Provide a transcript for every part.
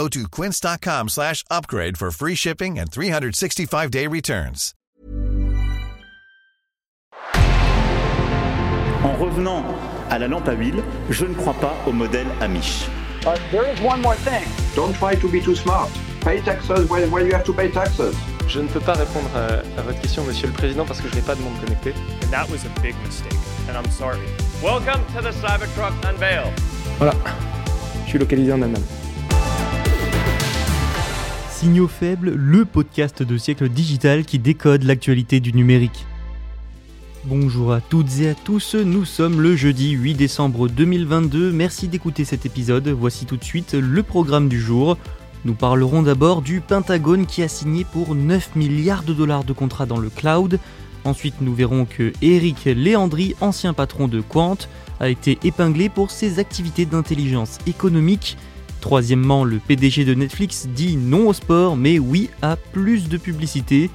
Go to quince.com slash upgrade for free shipping and 365-day returns. En revenant à la lampe à huile, je ne crois pas au modèle Amish. Uh, there is one more thing. Don't try to be too smart. Pay taxes when, when you have to pay taxes. Je ne peux pas répondre à, à votre question, Monsieur le Président, parce que je n'ai pas de monde connecté. And that was a big mistake, and I'm sorry. Welcome to the Cybertruck Unveil. Voilà, je suis localisé en Allemagne. Signaux faibles, le podcast de siècle digital qui décode l'actualité du numérique. Bonjour à toutes et à tous, nous sommes le jeudi 8 décembre 2022, merci d'écouter cet épisode, voici tout de suite le programme du jour. Nous parlerons d'abord du Pentagone qui a signé pour 9 milliards de dollars de contrats dans le cloud. Ensuite, nous verrons que Eric Léandri, ancien patron de Quant, a été épinglé pour ses activités d'intelligence économique. Troisièmement, le PDG de Netflix dit non au sport, mais oui à plus de publicité.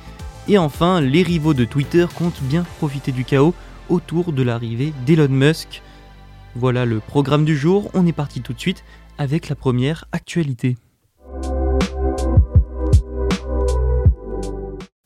Et enfin, les rivaux de Twitter comptent bien profiter du chaos autour de l'arrivée d'Elon Musk. Voilà le programme du jour, on est parti tout de suite avec la première actualité.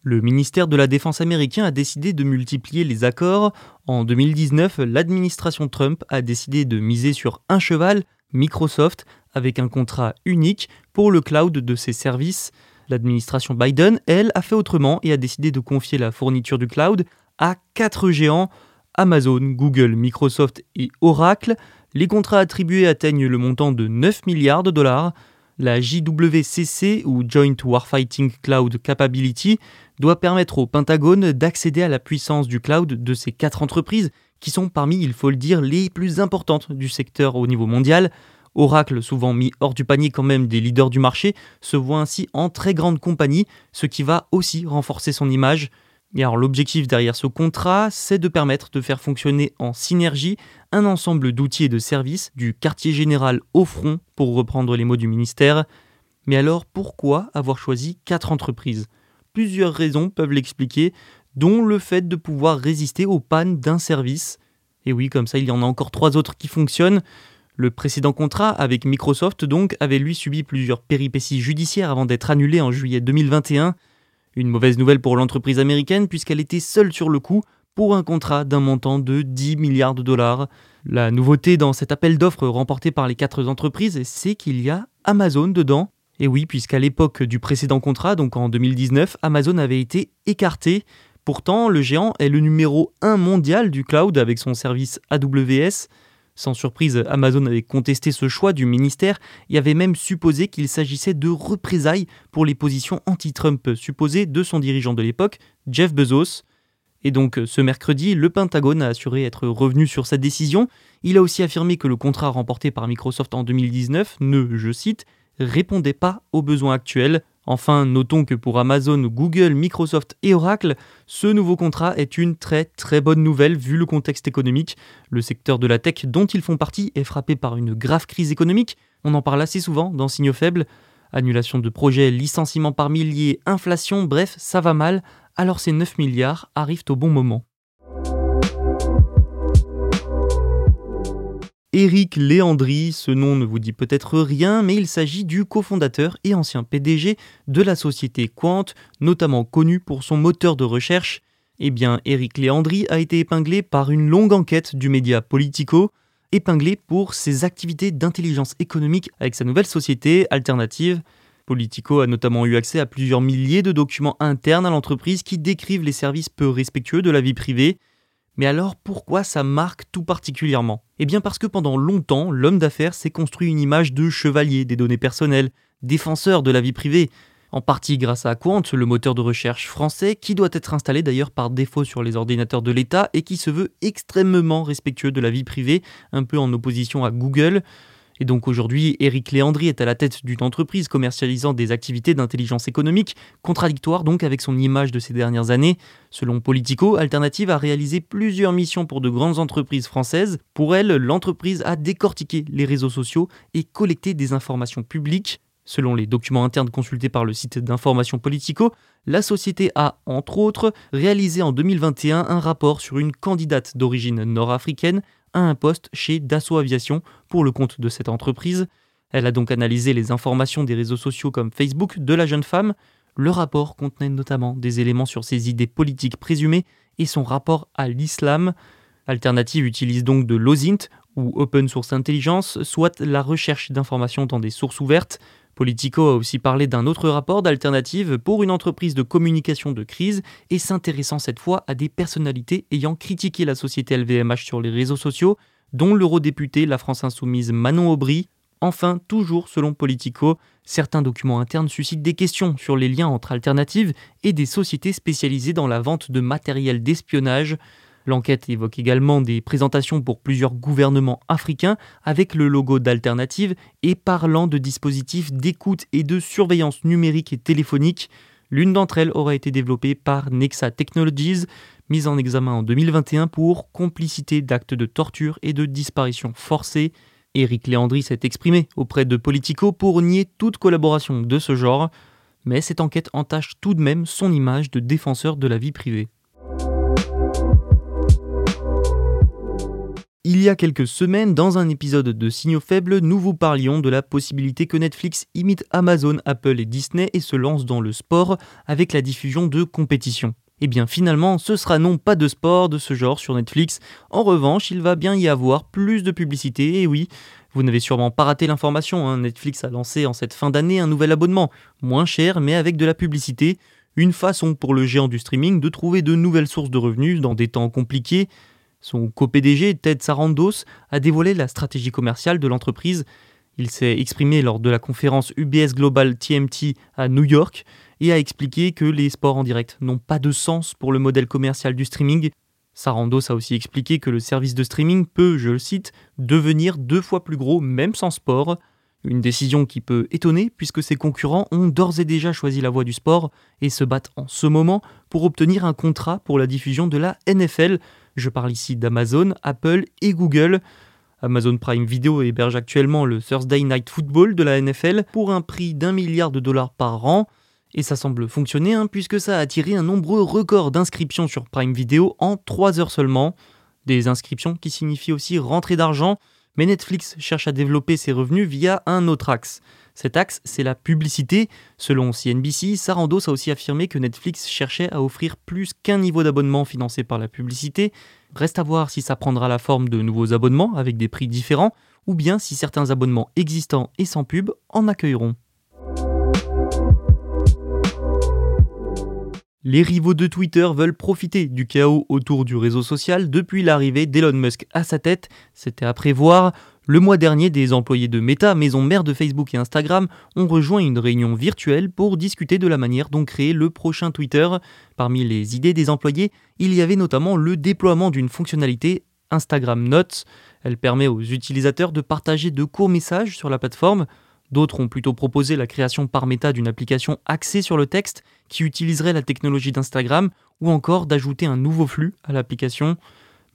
Le ministère de la Défense américain a décidé de multiplier les accords. En 2019, l'administration Trump a décidé de miser sur un cheval, Microsoft, avec un contrat unique pour le cloud de ses services. L'administration Biden, elle, a fait autrement et a décidé de confier la fourniture du cloud à quatre géants Amazon, Google, Microsoft et Oracle. Les contrats attribués atteignent le montant de 9 milliards de dollars. La JWCC ou Joint Warfighting Cloud Capability doit permettre au Pentagone d'accéder à la puissance du cloud de ces quatre entreprises qui sont parmi, il faut le dire, les plus importantes du secteur au niveau mondial. Oracle, souvent mis hors du panier quand même des leaders du marché, se voit ainsi en très grande compagnie, ce qui va aussi renforcer son image. Et alors l'objectif derrière ce contrat, c'est de permettre de faire fonctionner en synergie un ensemble d'outils et de services du quartier général au front, pour reprendre les mots du ministère. Mais alors pourquoi avoir choisi quatre entreprises? Plusieurs raisons peuvent l'expliquer, dont le fait de pouvoir résister aux pannes d'un service. Et oui, comme ça, il y en a encore trois autres qui fonctionnent. Le précédent contrat avec Microsoft donc avait lui subi plusieurs péripéties judiciaires avant d'être annulé en juillet 2021. Une mauvaise nouvelle pour l'entreprise américaine puisqu'elle était seule sur le coup pour un contrat d'un montant de 10 milliards de dollars. La nouveauté dans cet appel d'offres remporté par les quatre entreprises, c'est qu'il y a Amazon dedans. Et oui, puisqu'à l'époque du précédent contrat, donc en 2019, Amazon avait été écarté. Pourtant, le géant est le numéro 1 mondial du cloud avec son service AWS. Sans surprise, Amazon avait contesté ce choix du ministère et avait même supposé qu'il s'agissait de représailles pour les positions anti-Trump supposées de son dirigeant de l'époque, Jeff Bezos. Et donc ce mercredi, le Pentagone a assuré être revenu sur sa décision. Il a aussi affirmé que le contrat remporté par Microsoft en 2019 ne, je cite, répondait pas aux besoins actuels. Enfin, notons que pour Amazon, Google, Microsoft et Oracle, ce nouveau contrat est une très très bonne nouvelle vu le contexte économique. Le secteur de la tech dont ils font partie est frappé par une grave crise économique. On en parle assez souvent dans Signaux faibles. Annulation de projets, licenciements par milliers, inflation, bref, ça va mal. Alors ces 9 milliards arrivent au bon moment. Éric Léandri, ce nom ne vous dit peut-être rien, mais il s'agit du cofondateur et ancien PDG de la société Quant, notamment connu pour son moteur de recherche. Eh bien, Éric Léandri a été épinglé par une longue enquête du média Politico, épinglé pour ses activités d'intelligence économique avec sa nouvelle société alternative. Politico a notamment eu accès à plusieurs milliers de documents internes à l'entreprise qui décrivent les services peu respectueux de la vie privée. Mais alors pourquoi ça marque tout particulièrement? Eh bien parce que pendant longtemps, l'homme d'affaires s'est construit une image de chevalier des données personnelles, défenseur de la vie privée, en partie grâce à Quant, le moteur de recherche français, qui doit être installé d'ailleurs par défaut sur les ordinateurs de l'État et qui se veut extrêmement respectueux de la vie privée, un peu en opposition à Google. Et donc aujourd'hui, Eric Léandry est à la tête d'une entreprise commercialisant des activités d'intelligence économique, contradictoire donc avec son image de ces dernières années. Selon Politico, Alternative a réalisé plusieurs missions pour de grandes entreprises françaises. Pour elle, l'entreprise a décortiqué les réseaux sociaux et collecté des informations publiques. Selon les documents internes consultés par le site d'information Politico, la société a, entre autres, réalisé en 2021 un rapport sur une candidate d'origine nord-africaine à un poste chez Dassault Aviation pour le compte de cette entreprise. Elle a donc analysé les informations des réseaux sociaux comme Facebook de la jeune femme. Le rapport contenait notamment des éléments sur ses idées politiques présumées et son rapport à l'islam. Alternative utilise donc de l'OSINT ou Open Source Intelligence, soit la recherche d'informations dans des sources ouvertes. Politico a aussi parlé d'un autre rapport d'alternative pour une entreprise de communication de crise et s'intéressant cette fois à des personnalités ayant critiqué la société LVMH sur les réseaux sociaux, dont l'eurodéputé La France Insoumise Manon Aubry. Enfin, toujours selon Politico, certains documents internes suscitent des questions sur les liens entre alternatives et des sociétés spécialisées dans la vente de matériel d'espionnage. L'enquête évoque également des présentations pour plusieurs gouvernements africains avec le logo d'Alternative et parlant de dispositifs d'écoute et de surveillance numérique et téléphonique. L'une d'entre elles aurait été développée par Nexa Technologies, mise en examen en 2021 pour complicité d'actes de torture et de disparition forcée. Éric Léandry s'est exprimé auprès de Politico pour nier toute collaboration de ce genre, mais cette enquête entache tout de même son image de défenseur de la vie privée. Il y a quelques semaines, dans un épisode de Signaux Faibles, nous vous parlions de la possibilité que Netflix imite Amazon, Apple et Disney et se lance dans le sport avec la diffusion de compétitions. Et eh bien finalement, ce sera non pas de sport de ce genre sur Netflix, en revanche, il va bien y avoir plus de publicité, et oui, vous n'avez sûrement pas raté l'information, hein. Netflix a lancé en cette fin d'année un nouvel abonnement, moins cher mais avec de la publicité, une façon pour le géant du streaming de trouver de nouvelles sources de revenus dans des temps compliqués, son co-PDG, Ted Sarandos, a dévoilé la stratégie commerciale de l'entreprise. Il s'est exprimé lors de la conférence UBS Global TMT à New York et a expliqué que les sports en direct n'ont pas de sens pour le modèle commercial du streaming. Sarandos a aussi expliqué que le service de streaming peut, je le cite, devenir deux fois plus gros même sans sport. Une décision qui peut étonner puisque ses concurrents ont d'ores et déjà choisi la voie du sport et se battent en ce moment pour obtenir un contrat pour la diffusion de la NFL, je parle ici d'Amazon, Apple et Google. Amazon Prime Video héberge actuellement le Thursday Night Football de la NFL pour un prix d'un milliard de dollars par an. Et ça semble fonctionner hein, puisque ça a attiré un nombreux record d'inscriptions sur Prime Video en 3 heures seulement. Des inscriptions qui signifient aussi rentrée d'argent, mais Netflix cherche à développer ses revenus via un autre axe. Cet axe, c'est la publicité. Selon CNBC, Sarandos a aussi affirmé que Netflix cherchait à offrir plus qu'un niveau d'abonnement financé par la publicité. Reste à voir si ça prendra la forme de nouveaux abonnements avec des prix différents, ou bien si certains abonnements existants et sans pub en accueilleront. Les rivaux de Twitter veulent profiter du chaos autour du réseau social depuis l'arrivée d'Elon Musk à sa tête. C'était à prévoir. Le mois dernier, des employés de Meta, maison mère de Facebook et Instagram, ont rejoint une réunion virtuelle pour discuter de la manière dont créer le prochain Twitter. Parmi les idées des employés, il y avait notamment le déploiement d'une fonctionnalité Instagram Notes. Elle permet aux utilisateurs de partager de courts messages sur la plateforme. D'autres ont plutôt proposé la création par Meta d'une application axée sur le texte qui utiliserait la technologie d'Instagram ou encore d'ajouter un nouveau flux à l'application.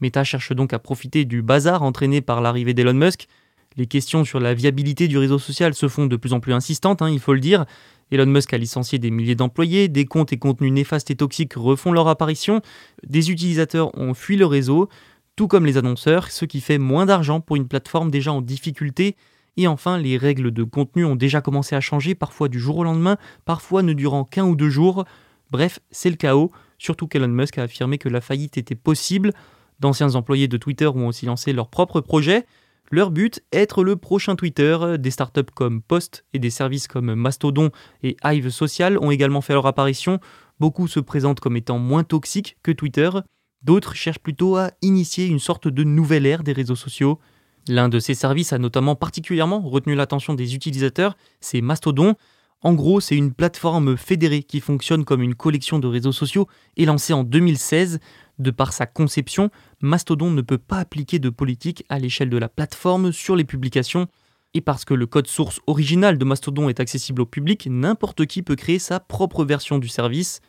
Meta cherche donc à profiter du bazar entraîné par l'arrivée d'Elon Musk. Les questions sur la viabilité du réseau social se font de plus en plus insistantes, hein, il faut le dire. Elon Musk a licencié des milliers d'employés, des comptes et contenus néfastes et toxiques refont leur apparition, des utilisateurs ont fui le réseau, tout comme les annonceurs, ce qui fait moins d'argent pour une plateforme déjà en difficulté. Et enfin, les règles de contenu ont déjà commencé à changer, parfois du jour au lendemain, parfois ne durant qu'un ou deux jours. Bref, c'est le chaos, surtout qu'Elon Musk a affirmé que la faillite était possible. D'anciens employés de Twitter ont aussi lancé leur propre projet. Leur but, être le prochain Twitter. Des startups comme Post et des services comme Mastodon et Hive Social ont également fait leur apparition. Beaucoup se présentent comme étant moins toxiques que Twitter. D'autres cherchent plutôt à initier une sorte de nouvelle ère des réseaux sociaux. L'un de ces services a notamment particulièrement retenu l'attention des utilisateurs, c'est Mastodon. En gros, c'est une plateforme fédérée qui fonctionne comme une collection de réseaux sociaux et lancée en 2016. De par sa conception, Mastodon ne peut pas appliquer de politique à l'échelle de la plateforme sur les publications. Et parce que le code source original de Mastodon est accessible au public, n'importe qui peut créer sa propre version du service.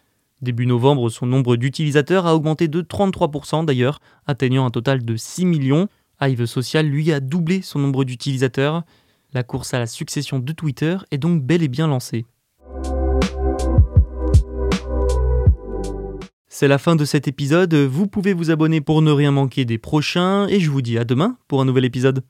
Début novembre, son nombre d'utilisateurs a augmenté de 33% d'ailleurs, atteignant un total de 6 millions. Hive Social, lui, a doublé son nombre d'utilisateurs. La course à la succession de Twitter est donc bel et bien lancée. C'est la fin de cet épisode, vous pouvez vous abonner pour ne rien manquer des prochains, et je vous dis à demain pour un nouvel épisode.